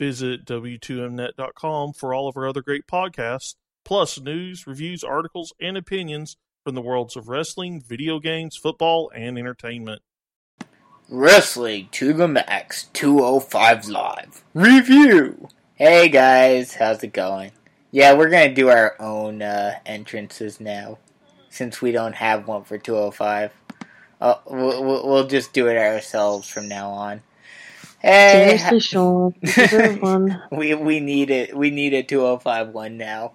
Visit W2Mnet.com for all of our other great podcasts, plus news, reviews, articles, and opinions from the worlds of wrestling, video games, football, and entertainment. Wrestling to the Max 205 Live Review. Hey guys, how's it going? Yeah, we're gonna do our own uh, entrances now, since we don't have one for 205. Uh, we'll, we'll we'll just do it ourselves from now on. Hey, Seriously, Sean. One. we we need it. We need a 205 one now.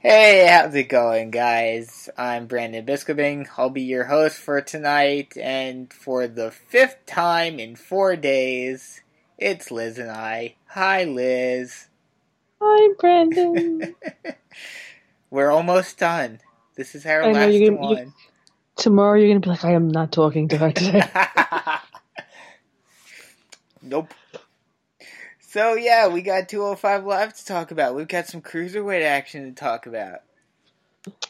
Hey, how's it going, guys? I'm Brandon Biscobing. I'll be your host for tonight, and for the fifth time in four days, it's Liz and I. Hi, Liz. Hi, Brandon. We're almost done. This is our I know, last you're gonna- you- one. Tomorrow you're gonna be like, I am not talking to her today. Nope. So yeah, we got 205 live to talk about. We've got some cruiserweight action to talk about.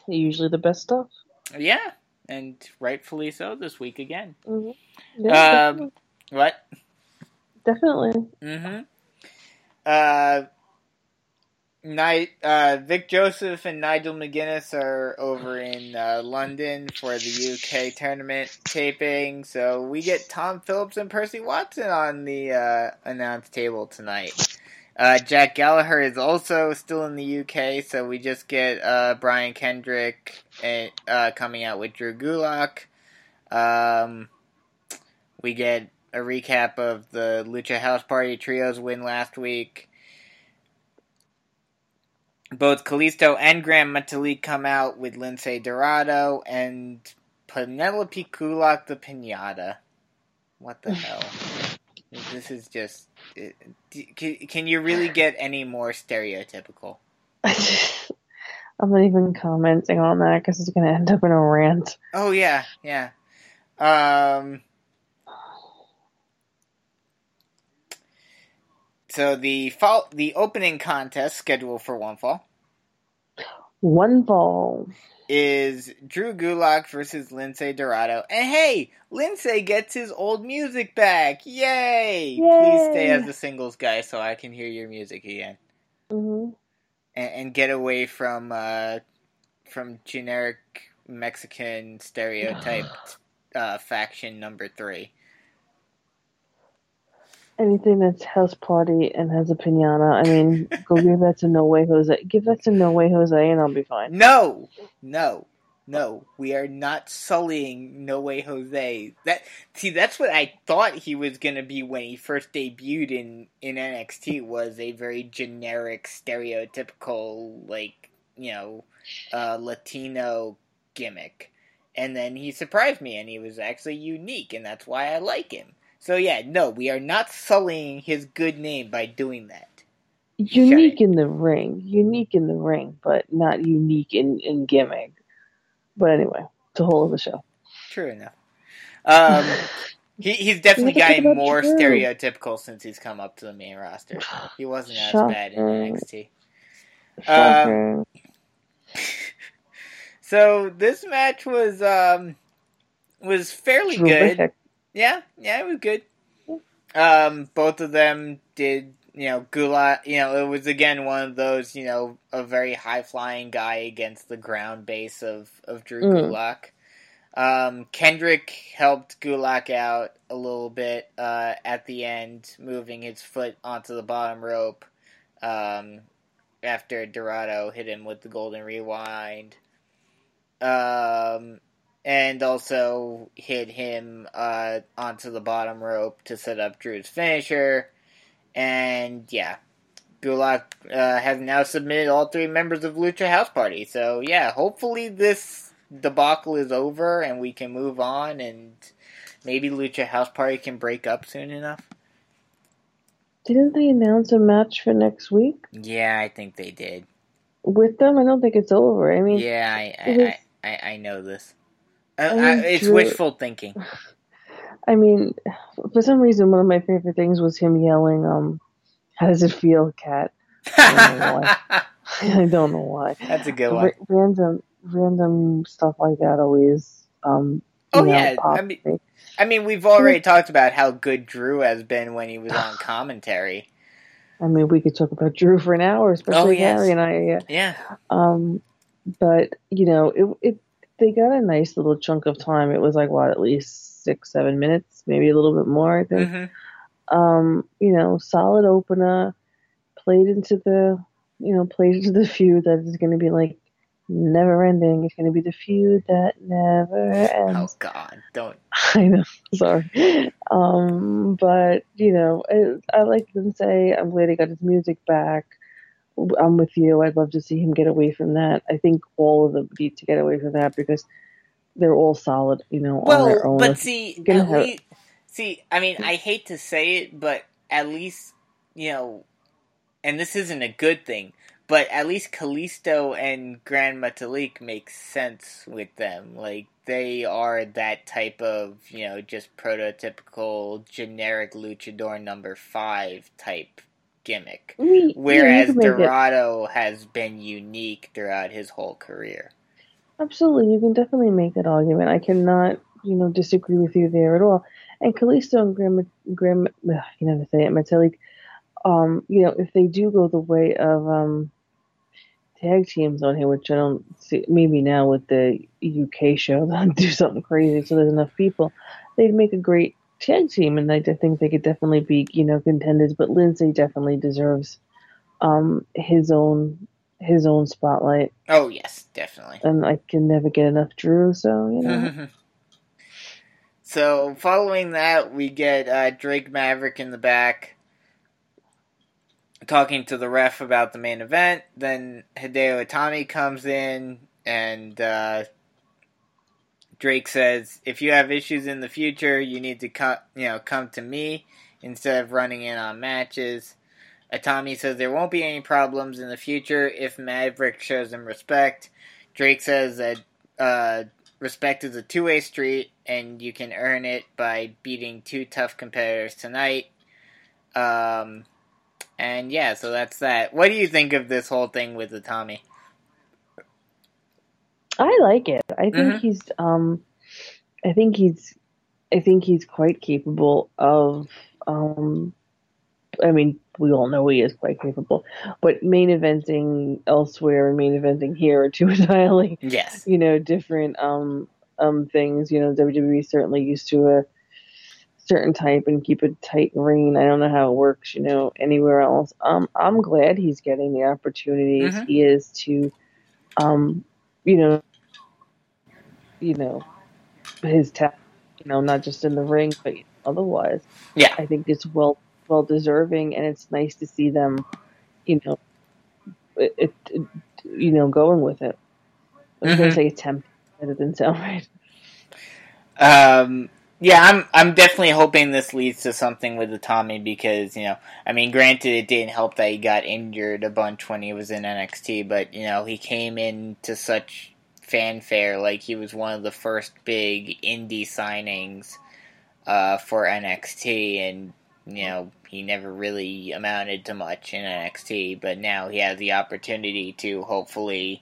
Usually the best stuff. Yeah, and rightfully so this week again. Mhm. Yeah, Um, what? definitely. Mm-hmm. Uh, Night, uh, Vic Joseph and Nigel McGuinness are over in uh, London for the UK tournament taping, so we get Tom Phillips and Percy Watson on the uh, announce table tonight. Uh, Jack Gallagher is also still in the UK, so we just get uh, Brian Kendrick uh, coming out with Drew Gulak. Um, we get a recap of the Lucha House Party Trios win last week. Both Kalisto and Gran Metalik come out with Lince Dorado and Penelope Kulak the Pinata. What the hell? This is just. It, can, can you really get any more stereotypical? I'm not even commenting on that because it's gonna end up in a rant. Oh yeah, yeah. Um. So the fall, the opening contest scheduled for one fall One ball. is Drew Gulak versus Lince Dorado. And hey, Lince gets his old music back! Yay! Please stay as a singles guy so I can hear your music again hmm and, and get away from uh, from generic Mexican stereotyped uh, faction number three. Anything that's house party and has a pinata, I mean, go give that to No Way Jose. Give that to No Way Jose, and I'll be fine. No, no, no. We are not sullying No Way Jose. That see, that's what I thought he was gonna be when he first debuted in in NXT. Was a very generic, stereotypical, like you know, uh, Latino gimmick. And then he surprised me, and he was actually unique, and that's why I like him. So yeah, no, we are not sullying his good name by doing that. Unique in the ring, unique in the ring, but not unique in in gimmick. But anyway, it's a whole other show. True enough. Um, he, he's definitely You have to think gotten more Drew. stereotypical since he's come up to the main roster. He wasn't as bad in. NXT. Um, so this match was um was fairly good. Yeah, yeah, it was good. Um, both of them did you know, Gulak, you know, it was again one of those, you know, a very high flying guy against the ground base of, of Drew Mm. Gulak. Um, Kendrick helped Gulak out a little bit uh, at the end, moving his foot onto the bottom rope um, after Dorado hit him with the Golden Rewind. Um, and also hit him uh, onto the bottom rope to set up Drew's finisher. And yeah, Gulak uh, has now submitted all three members of Lucha House Party. So yeah, hopefully this debacle is over and we can move on and maybe Lucha House Party can break up soon enough. Didn't they announce a match for next week Yeah, I think they did. with them? I don't think it's over. I mean, Yeah, I I, it is- I, I, I know this. Uh, I mean, I, it's Drew- wishful thinking. I mean, for some reason, one of my favorite things was him yelling, um, "How does it feel, cat?" I don't know why. I don't know why. That's a good one. Ra- random, random stuff like that always. Um, Oh know, yeah, I mean, me. I mean, we've already talked about how good Drew has been when he was on commentary. I mean, we could talk about Drew for an hour, especially Oh, yes. Harry and I. Yeah. Yeah, Um, but you know, it it they got a nice little chunk of time. It was like what, at least six, seven minutes, maybe a little bit more. I think. hmm Um, you know, solid opener, played into the, you know, played into the feud that is going to be like never ending. It's going to be the feud that never ends. Oh ends. God, don't. I know, sorry. Um, but you know, I, I like them say, I'm glad he got his music back. I'm with you. I'd love to see him get away from that. I think all of them need to get away from that because they're all solid, you know, on their Well, own. but see, at have- least, see, I mean, I hate to say it, but at least you know, and this isn't a good thing, but at least Kalisto and Gran Metalik make sense with them. Like they are that type of you know just prototypical generic luchador number five type gimmick. I mean, yeah, Whereas it- Dorado has been unique throughout his whole career. Absolutely, you can definitely make that argument. I cannot, you know, disagree with you there at all. And Kalisto and Graham, Graham, ugh, I can never say it, Metalik, um, you know, if they do go the way of um, tag teams on here, which I don't see, maybe now with the UK show, they'll do something crazy so there's enough people, they'd make a great tag team, and I think they could definitely be, you know, contenders. But Lince definitely deserves um, his own his own spotlight Oh yes, definitely. and I can never get enough Drew. So you know, so following that, we get uh, Drake Maverick in the back talking to the ref about the main event. Then Hideo Itami comes in, and uh, Drake says, "If you have issues in the future, you need to come, you know, come to me instead of running in on matches." Itami says there won't be any problems in the future if Maverick shows him respect. Drake says that uh, respect is a two way street, and you can earn it by beating two tough competitors tonight. Um, and yeah, so that's that. What do you think of this whole thing with Tommy? I like it. I think Mhm. he's um, I think he's, I think he's quite capable of um, I mean, we all know he is quite capable, but main eventing elsewhere and main eventing here are two entirely Yes. you know different um um things. You know, WWE is certainly used to a certain type and keep a tight rein. I don't know how it works, you know, anywhere else. Um, I'm glad he's getting the opportunities Mhm. he is to, um, you know, you know, his talent, you know, not just in the ring but otherwise. Yeah. I think it's well well deserving, and it's nice to see them, you know, it, it, it you know, going with it. I was gonna say attempt rather than right. Um, yeah, I'm I'm definitely hoping this leads to something with Itami because you know, I mean, granted, it didn't help that he got injured a bunch when he was in NXT, but you know, he came into such fanfare, like he was one of the first big indie signings uh, for NXT, and you know, he never really amounted to much in NXT, but now he has the opportunity to hopefully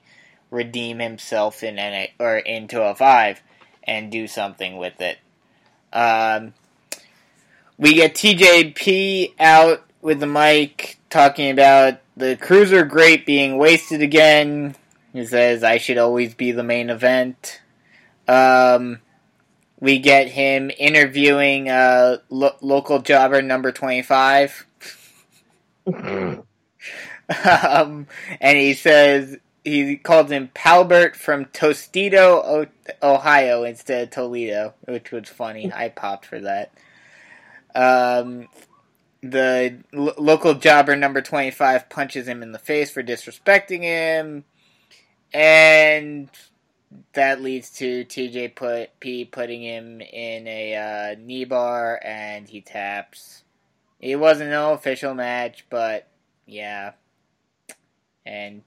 redeem himself in N or in 205 and do something with it. Um, we get TJP out with the mic talking about the cruiser great being wasted again. He says, I should always be the main event. Um, we get him interviewing uh, lo- local jobber number 25. um, and he says, he called him Palbert from Tostito, o- Ohio instead of Toledo, which was funny. I popped for that. Um, the lo- local jobber number 25 punches him in the face for disrespecting him and that leads to TJ put P putting him in a uh, knee bar and he taps. It wasn't no official match, but yeah. And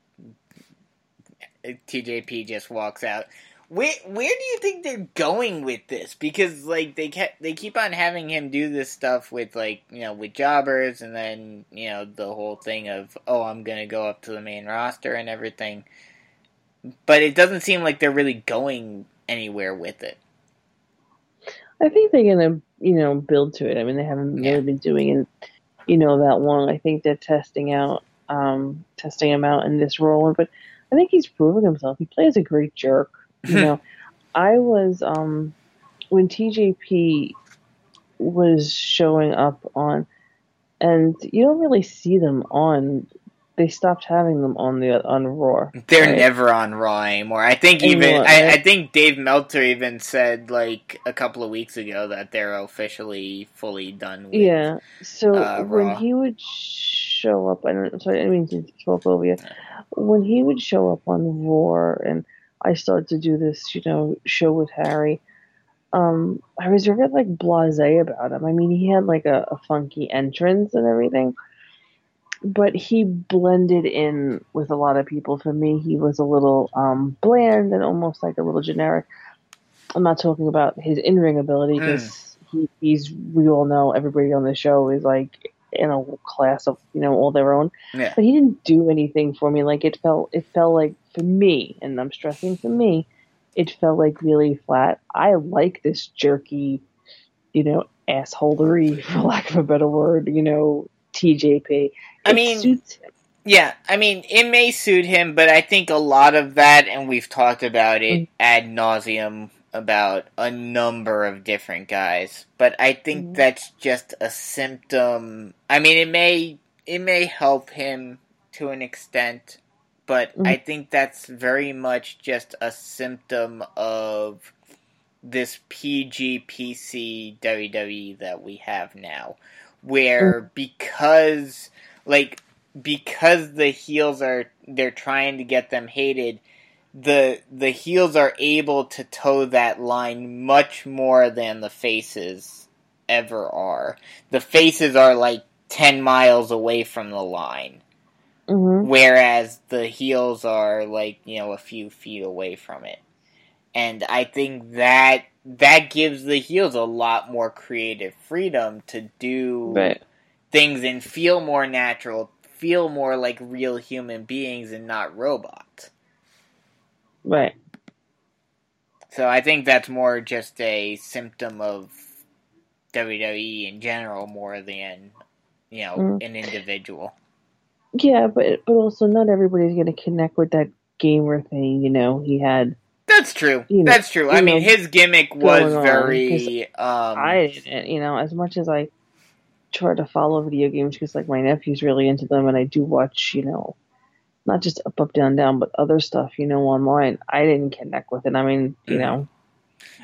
TJP just walks out. Where where do you think they're going with this? Because like they kept they keep on having him do this stuff with like you know with jobbers, and then you know the whole thing of oh I'm gonna go up to the main roster and everything, but it doesn't seem like they're really going anywhere with it. I think they're gonna, you know, build to it. I mean, they haven't really been doing it, you know, that long. I think they're testing out, um, testing him out in this role. But I think he's proving himself. He plays a great jerk. You know, I was um, when TJP was showing up on, and you don't really see them on. They stopped having them on the on Raw. They're right? never on Raw anymore. I think even Anymore, I, right? I think Dave Meltzer even said like a couple of weeks ago that they're officially fully done. With, Yeah. So uh, when he would show up, I don't. Sorry, I mean to talk over you. When he would show up on Raw, and I started to do this, you know, show with Harry. Um, I was very like blasé about him. I mean, he had like a, a funky entrance and everything, but he blended in with a lot of people. For me, he was a little um, bland and almost like a little generic. I'm not talking about his in ring ability because he, he's we all know everybody on the show is like in a class of you know all their own. Yeah. But he didn't do anything for me. Like it felt it felt like for me, and I'm stressing for me, it felt like really flat. I like this jerky, you know, assholery for lack of a better word, you know, TJP. I mean, suits him. Yeah, I mean, it may suit him, but I think a lot of that, and we've talked about it mm. ad nauseum about a number of different guys. But I think mm-hmm. that's just a symptom. I mean, it may it may help him to an extent, but mm. I think that's very much just a symptom of this PG PC WWE that we have now, where because like because the heels are they're trying to get them hated the the heels are able to toe that line much more than the faces ever are. The faces are like 10 miles away from the line. Mhm. whereas the heels are like you know a few feet away from it. And i think that that gives the heels a lot more creative freedom to do Right. things and feel more natural feel more like real human beings and not robots Right. so i think that's more just a symptom of wwe in general more than you know Mm. an individual Yeah, but but also not everybody's gonna connect with that gamer thing, you know. He had that's true You know- that's true i mean his gimmick was very um I you know, as much as I try to follow video games because like my nephew's really into them and I do watch, you know, not just up up down down but other stuff, you know, online. I didn't connect with it. I mean, you Mhm. know,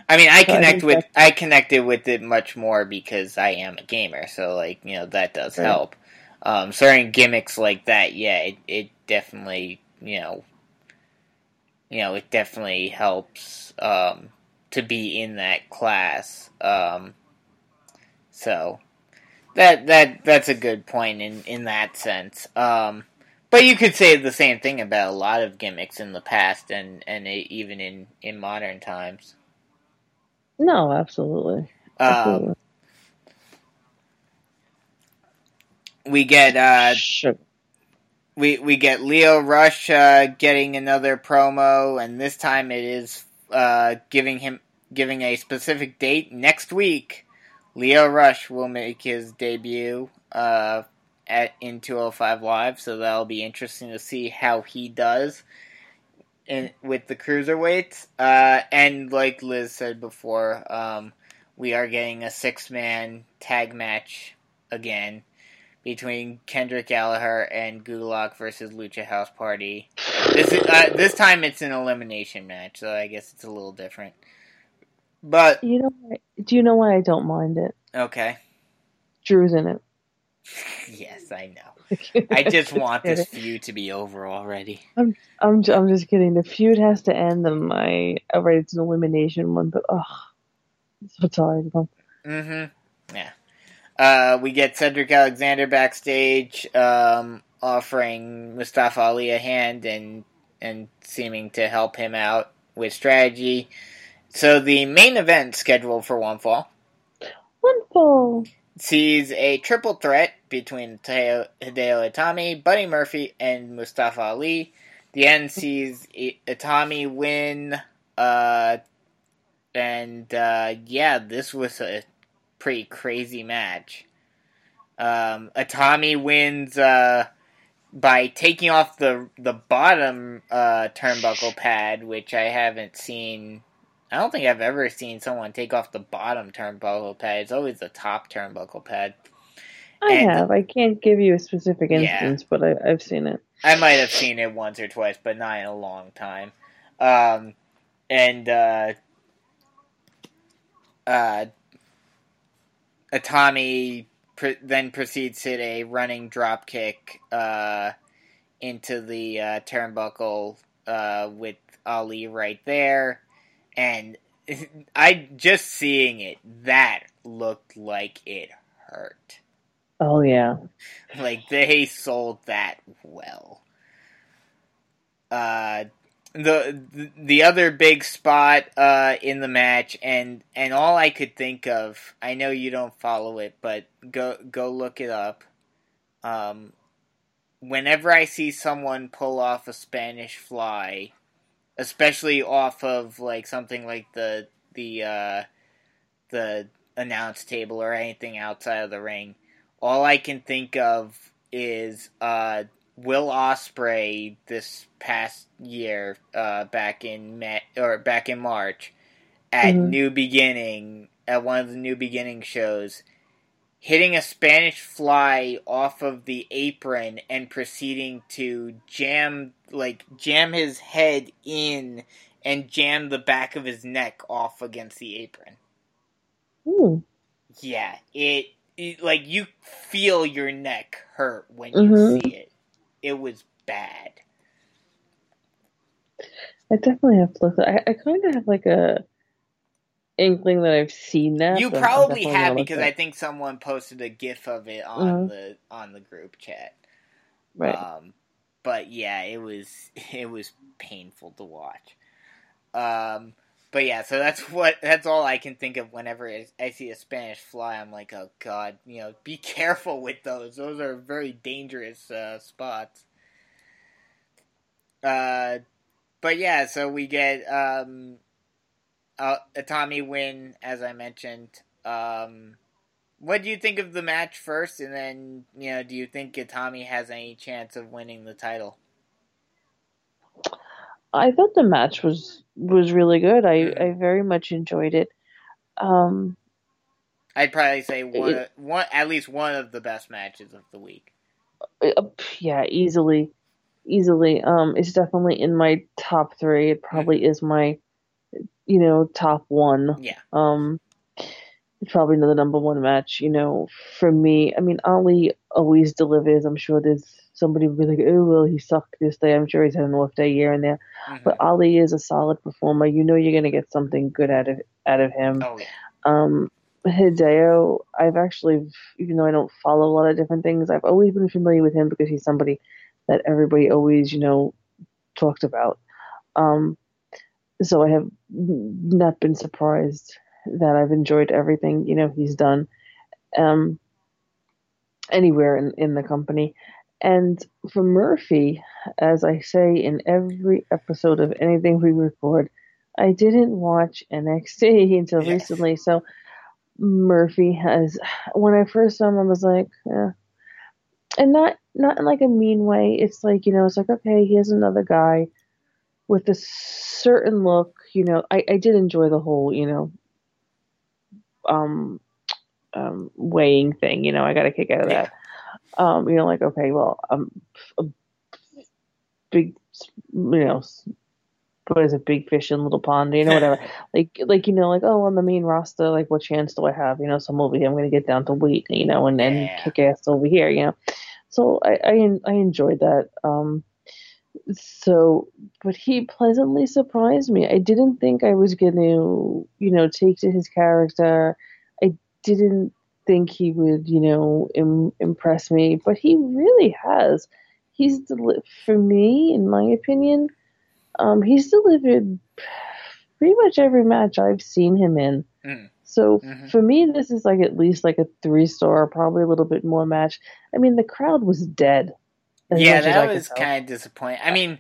I mean, I So connect think with I connected with it much more because I am a gamer, so like you know that does Right. help. Um, certain gimmicks like that, yeah, it it definitely you know, you know, it definitely helps um, to be in that class. Um, so that that that's a good point in in that sense. Um, but you could say the same thing about a lot of gimmicks in the past and and even in in modern times. no, absolutely. Um, Absolutely. we get uh, Sure. We we get Lio Rush uh, getting another promo, and this time it is uh, giving him giving a specific date next week. Lio Rush will make his debut, uh, at in 205 Live, so that'll be interesting to see how he does in with the cruiserweights. Uh, and like Liz said before, um, we are getting a six man tag match again between Kendrick Gallagher and Gulak versus Lucha House Party. This is, uh, this time it's an elimination match, so I guess it's a little different. But You know, do you know why I don't mind it? okay, Drew's in it. yes, I know. I just want this feud to be over already. I'm, I'm, I'm just kidding. The feud has to end, and I, I read it's an elimination one, but ugh, I'm so tired of them. Mm-hmm. Yeah. Uh, we get Cedric Alexander backstage, um, offering Mustafa Ali a hand and and seeming to help him out with strategy. So the main event scheduled for one fall One Fall sees a triple threat between Hideo Hideo Itami, Buddy Murphy, and Mustafa Ali. The end sees Itami win, uh, and uh, yeah, this was a pretty crazy match. Um, Itami wins uh, by taking off the the bottom uh, turnbuckle pad, which I haven't seen. I don't think I've ever seen someone take off the bottom turnbuckle pad. It's always the top turnbuckle pad. I And- have. I can't give you a specific Yeah. instance, but I, I've seen it. I might have seen it once or twice, but not in a long time. Um, and uh, uh, Itami pr- then proceeds to hit a running drop kick uh, into the uh, turnbuckle uh, with Ali right there, and I just seeing it that looked like it hurt. Oh yeah. Like they sold that well. Uh the the other big spot uh in the match and and all I could think of, I know you don't follow it, but go go look it up. Um whenever I see someone pull off a Spanish fly, especially off of like something like the the uh the announce table or anything outside of the ring, all I can think of is uh, Will Ospreay this past year, uh, back in May, or back in March, at Mhm. New Beginning at one of the New Beginning shows, hitting a Spanish fly off of the apron and proceeding to jam like jam his head in and jam the back of his neck off against the apron. Ooh. Yeah, it, it like you feel your neck hurt when you Mhm. see it. It was bad. I definitely have to look. I, I kind of have like a inkling that I've seen that. you probably have because I think someone posted a gif of it on Mhm. the on the group chat. right. Um, but yeah, it was it was painful to watch. Um, but yeah, so that's what that's all I can think of whenever I see a Spanish fly. I'm like, oh god, you know, be careful with those. Those are very dangerous uh, spots. Uh, but yeah, so we get um, uh, Tommy win, as I mentioned. Um, what do you think of the match first, and then you know, do you think Itami has any chance of winning the title? I thought the match was was really good. I Mhm. I very much enjoyed it. Um, I'd probably say one, It- one, at least one of the best matches of the week. uh, yeah, easily, easily. Um, it's definitely in my top three. It probably is my, you know, top one. Yeah, Um, it's probably the number one match, you know, for me. I mean, Ali always delivers. I'm sure there's somebody would be like, oh, well, he sucked this day. I'm sure he's had an off day here and there. Mhm. But Ali is a solid performer. You know, you're going to get something good out of out of him. oh yeah, Um, Hideo, I've actually, even though I don't follow a lot of different things, I've always been familiar with him because he's somebody that everybody always, you know, talked about. Um, so I have not been surprised that I've enjoyed everything, you know, he's done um, anywhere in, in the company. And for Murphy, as I say in every episode of anything we record, I didn't watch NXT until Yeah. recently. So Murphy has, when I first saw him, I was like, eh. and not not in like a mean way. It's like you know, it's like okay, here's another guy with a certain look. You know, I I did enjoy the whole you know, um, um weighing thing. You know, I got a kick out of that. Um, you know, like okay, well, um, a big, you know, what is a big fish in little pond, you know, whatever. like, like you know, like oh, on the main roster, like what chance do I have? You know, so I'm over here, I'm gonna get down to weight, you know, and then Yeah. kick ass over here, you know. So I, I, I enjoyed that. Um, so, but he pleasantly surprised me. I didn't think I was going to, you know, take to his character. I didn't think he would, you know, Im- impress me, but he really has. He's deli- for me, in my opinion, um, he's delivered pretty much every match I've seen him in. Mm. So Mhm. for me, this is like at least like a three star, probably a little bit more match. I mean, the crowd was dead. Yeah, much as I that was kind of disappointing. I mean,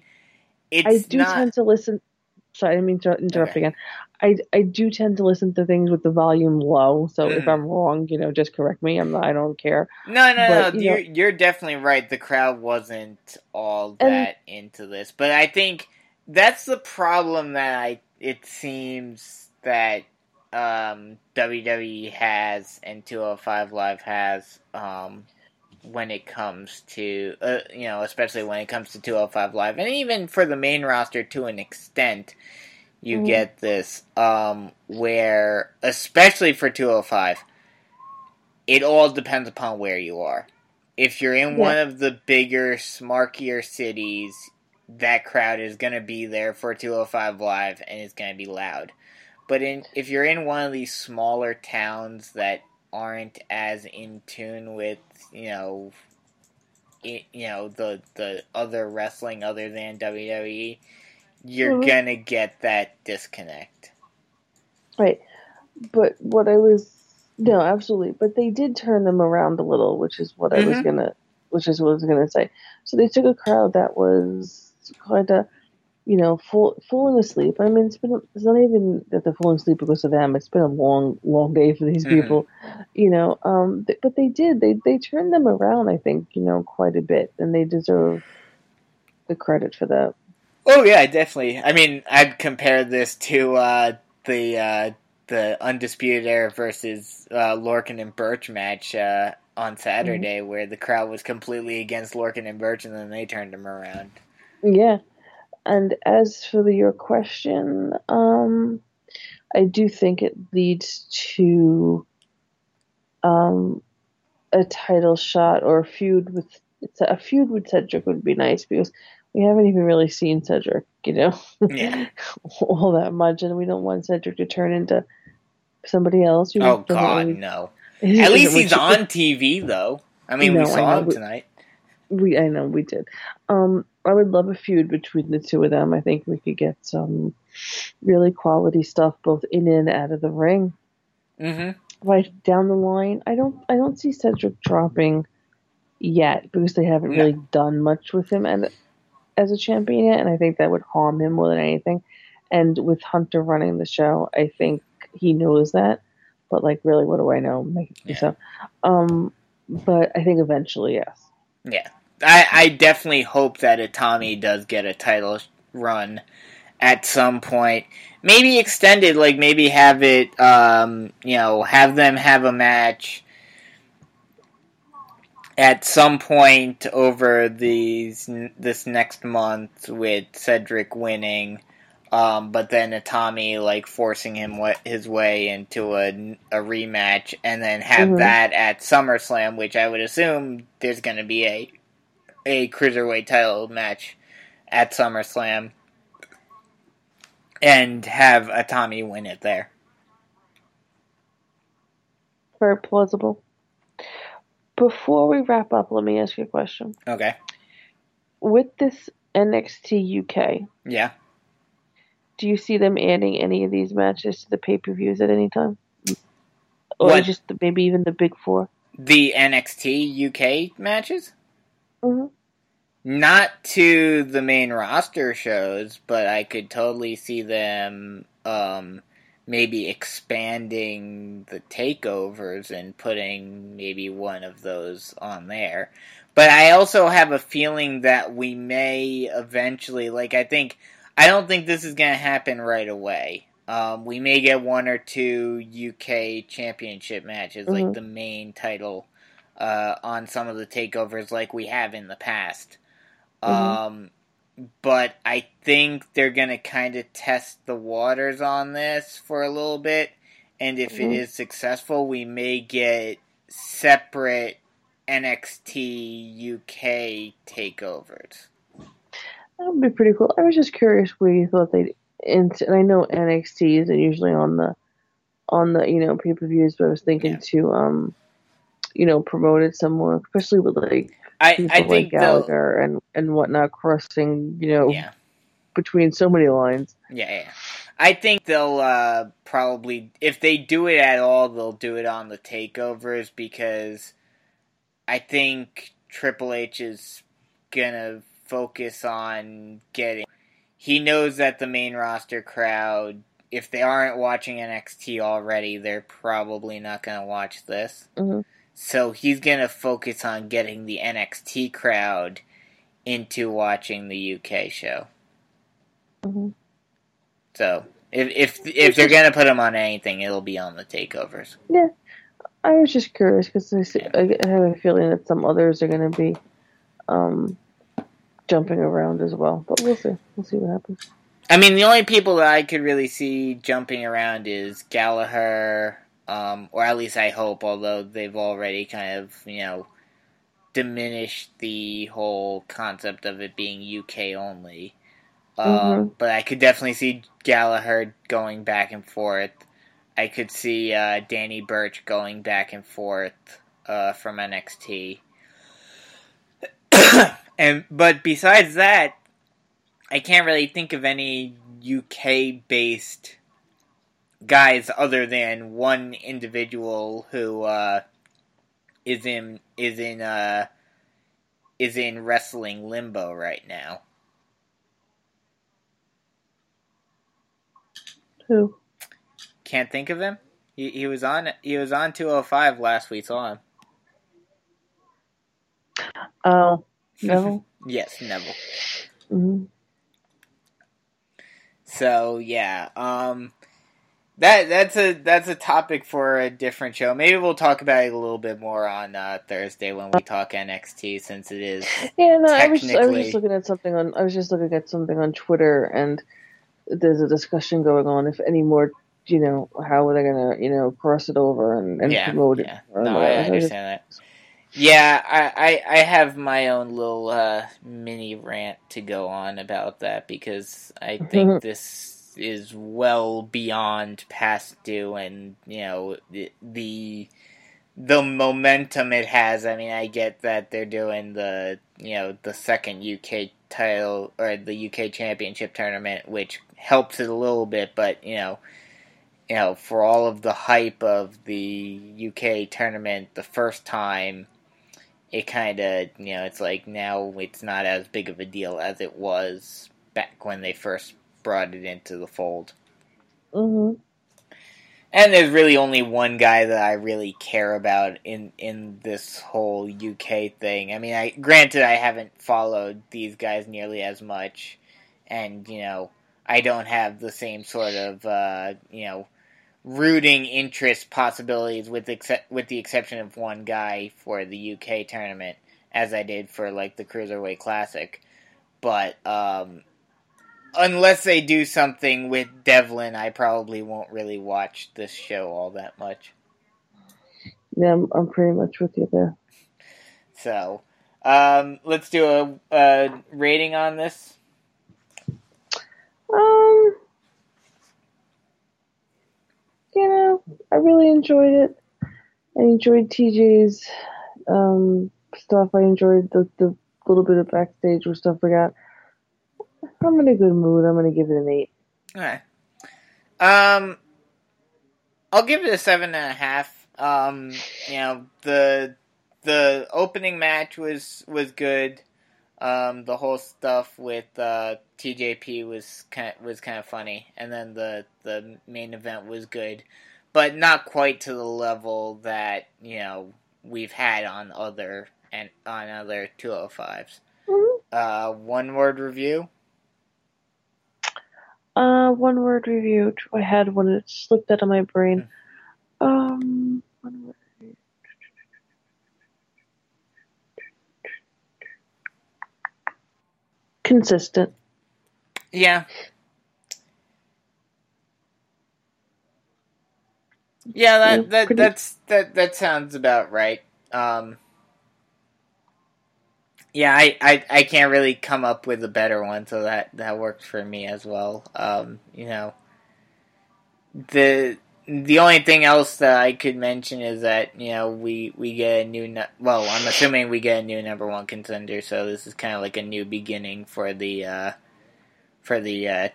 it's I do not. tend to listen. Sorry, I didn't mean to interrupt Okay. again. I, I do tend to listen to things with the volume low. So if Mhm. I'm wrong, you know, just correct me. I'm not, I don't care. No, no, But, no. you know- You're you're definitely right. The crowd wasn't all And- that into this, but I think that's the problem that I. It seems that um, WWE has and 205 Live has um, when it comes to uh, you know, especially when it comes to 205 Live, and even for the main roster to an extent. You Mhm. get this um, where, especially for 205, it all depends upon where you are. If you're in Yeah. one of the bigger, smarkier cities, that crowd is going to be there for 205 Live and it's going to be loud. But in if you're in one of these smaller towns that aren't as in tune with, you know, i you know the the other wrestling other than WWE, you're Mhm. going to get that disconnect. Right. But what I was no, absolutely. But they did turn them around a little, which is what I was Mhm. gonna which is what I was gonna say. So they took a crowd that was kinda you know, full, falling asleep. I mean, it's been, it's not even that they're falling asleep because of them. It's been a long, long day for these Mhm. people, you know. Um, th- but they did, they, they turned them around, I think, you know, quite a bit, and they deserve the credit for that. Oh yeah, definitely. I mean, I'd compare this to uh, the uh, the undisputed era versus uh, Lorcan and Burch match uh, on Saturday, where the crowd was completely against Lorcan and Burch, and then they turned him around. Yeah. And as for the, your question, um, I do think it leads to um, a title shot or a feud with it's a feud with Cedric would be nice because we haven't even really seen Cedric, you know, Yeah. all that much, and we don't want Cedric to turn into somebody else. Oh God, really- no! At least he's on TV though. I mean, we No, I saw him tonight. We I know we did. Um, I would love a feud between the two of them. I think we could get some really quality stuff both in and out of the ring. hmm Right down the line, I don't I don't see Cedric dropping yet because they haven't No. really done much with him and as a champion yet, and I think that would harm him more than anything. And with Hunter running the show, I think he knows that. But like, really, what do I know? Yeah. so. Um, but I think eventually, yes. Yeah, I, I definitely hope that Itami does get a title run at some point. Maybe extended, like maybe have it, um, you know, have them have a match at some point over these this next month with Cedric winning. Um, but then Itami like forcing him his way into a, a rematch, and then have Mhm. that at SummerSlam, which I would assume there's going to be a a cruiserweight title match at SummerSlam, and have Itami win it there. Very plausible. Before we wrap up, let me ask you a question. Okay, With this NXT UK, yeah. do you see them adding any of these matches to the pay per views at any time? Or What? just the, maybe even the big four? The NXT UK matches. hmm Not to the main roster shows, but I could totally see them um, maybe expanding the takeovers and putting maybe one of those on there. But I also have a feeling that we may eventually, like, I think, I don't think this is going to happen right away. Um, we may get one or two UK championship matches, Mhm. like the main title, uh, on some of the takeovers, like we have in the past. Mhm. Um, but I think they're going to kind of test the waters on this for a little bit. And if it Mhm. is successful, we may get separate NXT UK takeovers. That would be pretty cool. I was just curious where you thought they'd. And and I know NXT isn't usually on the on the you know pay per views, but I was thinking Yeah. to um you know promote it some more, especially with like I, people I like think they'll, Gallagher and and whatnot crossing you know yeah, between so many lines. yeah, yeah. I think they'll uh, probably, if they do it at all, they'll do it on the takeovers because I think Triple H is gonna focus on getting. He knows that the main roster crowd, if they aren't watching NXT already, they're probably not gonna watch this. Mhm. So he's gonna focus on getting the NXT crowd into watching the UK show. Mhm. So if if if they're gonna put him on anything, it'll be on the takeovers. Yeah, I was just curious because I, see- I I have a feeling that some others are going to be um jumping around as well, but we'll see. We'll see what happens. I mean, the only people that I could really see jumping around is Gallagher, um, or at least I hope. Although they've already kind of you know diminished the whole concept of it being UK only. Um, But I could definitely see Gallagher going back and forth. I could see uh, Danny Burch going back and forth uh, from NXT. and but besides that, I can't really think of any UK based guys other than one individual who uh, is in is in uh, is in wrestling limbo right now. Who? Can't think of him. He, he was on he was on 205 last we saw him. Oh, Neville. Yes, Neville. hmm So yeah, um, that that's a that's a topic for a different show. Maybe we'll talk about it a little bit more on uh, Thursday when we talk NXT, since it is Yeah, no, I was just, I was just looking at something on I was just looking at something on Twitter, and there's a discussion going on if any more, you know, how are they're gonna, you know, cross it over and, and yeah, promote it. yeah. or No, I whatever. So just- understand that. Yeah, I, I, I have my own little uh, mini rant to go on about that because I think this is well beyond past due, and you know the, the momentum it has. I mean, I get that they're doing the you know the second UK title or the UK Championship tournament, which helps it a little bit, but you know you know, for all of the hype of the UK tournament the first time, it kind of, you know, it's like now it's not as big of a deal as it was back when they first brought it into the fold. Mhm. And there's really only one guy that I really care about in in this whole UK thing. I mean, I granted I haven't followed these guys nearly as much, and you know, I don't have the same sort of uh, you know rooting interest possibilities with except with the exception of one guy for the UK tournament as I did for like the Cruiserweight Classic. But um unless they do something with Devlin, I probably won't really watch this show all that much. Yeah, I'm, I'm pretty much with you there. So, um let's do a, a rating on this. Um, you know, I really enjoyed it. I enjoyed TJ's um, stuff. I enjoyed the, the little bit of backstage with stuff we got. I'm in a good mood. I'm gonna give it an eight. Alright. Um I'll give it a seven and a half. Um, you know, the the opening match was was good. Um, the whole stuff with uh, TJP was kind was kind of funny, and then the the main event was good, but not quite to the level that you know we've had on other and on other 205s. Mm-hmm. Uh, one word review. Uh, one word review. I had one that slipped out of my brain. Um, one word. Consistent. Yeah. Yeah, that, that that's that that sounds about right. Um Yeah, I, I, I can't really come up with a better one, so that, that works for me as well. Um, you know, the the only thing else that I could mention is that you know we we get a new nu- well I'm assuming we get a new number one contender, so this is kind of like a new beginning for the uh, for the uh,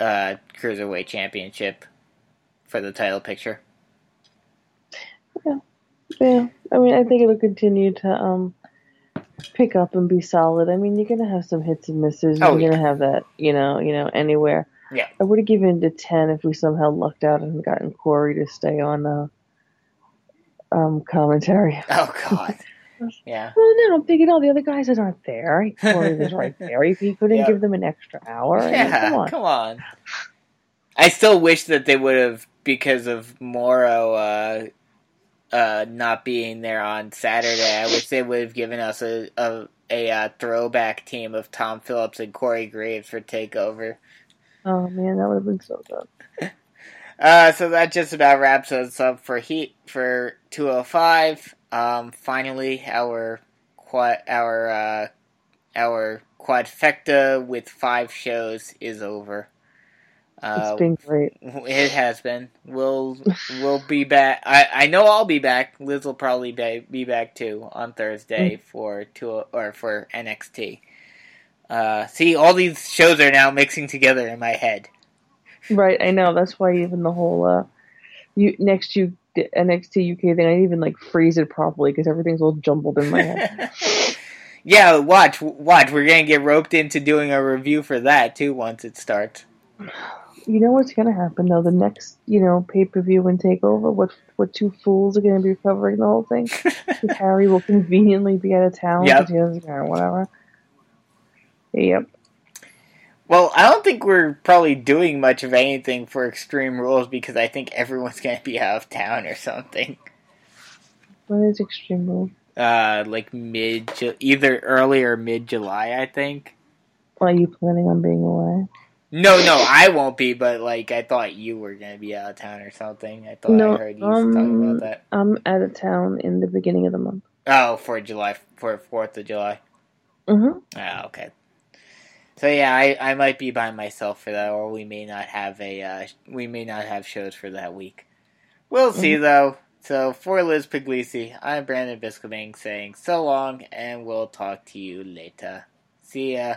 uh, cruiserweight championship for the title picture. Yeah, I mean, I think it'll continue to um pick up and be solid. I mean, you're gonna have some hits and misses. Oh, you're gonna have that, you know, you know, anywhere. Yeah. I would have given it a ten if we somehow lucked out and gotten Corey to stay on uh, um commentary. Oh God, yeah. Well, no, I'm thinking, all the other guys that aren't there. Corey was right there. If he couldn't Yeah. give them an extra hour, I mean, Yeah, come on. I still wish that they would have, because of Morrow uh, uh, not being there on Saturday. I wish they would have given us a a, a uh, throwback team of Tom Phillips and Corey Graves for Takeover. Oh man, that would have been so good. Uh, so that just about wraps us up for Heat for 205. Um, finally, our quad, our uh, our quadfecta with five shows is over. Uh, It's been great. It has been. We'll we'll be back. I, I know I'll be back. Liz will probably be, be back too on Thursday for two or for NXT. Uh, see, all these shows are now mixing together in my head. Right, I know. That's why even the whole uh, you next you NXT UK thing, I didn't even like phrase it properly because everything's all jumbled in my head. Yeah, watch, watch. We're gonna get roped into doing a review for that too once it starts. You know what's gonna happen though? The next, you know, pay per view and takeover, what what two fools are gonna be covering the whole thing? 'Cause Harry will conveniently be out of town Yep. he doesn't or whatever. Yep. Well, I don't think we're probably doing much of anything for Extreme Rules because I think everyone's gonna be out of town or something. When is Extreme Rules? Uh, like mid, either early or mid July, I think. Are you planning on being away? No, no, I won't be. But like, I thought you were gonna be out of town or something. I thought no, I heard you um, talking about that. I'm out of town in the beginning of the month. Oh, for July, for Fourth of July. Mm-hmm. Oh, okay. So yeah, I, I might be by myself for that, or we may not have a uh, we may not have shows for that week. We'll see though. So for Liz Puglisi, I'm Brandon Biscoming saying so long, and we'll talk to you later. See ya.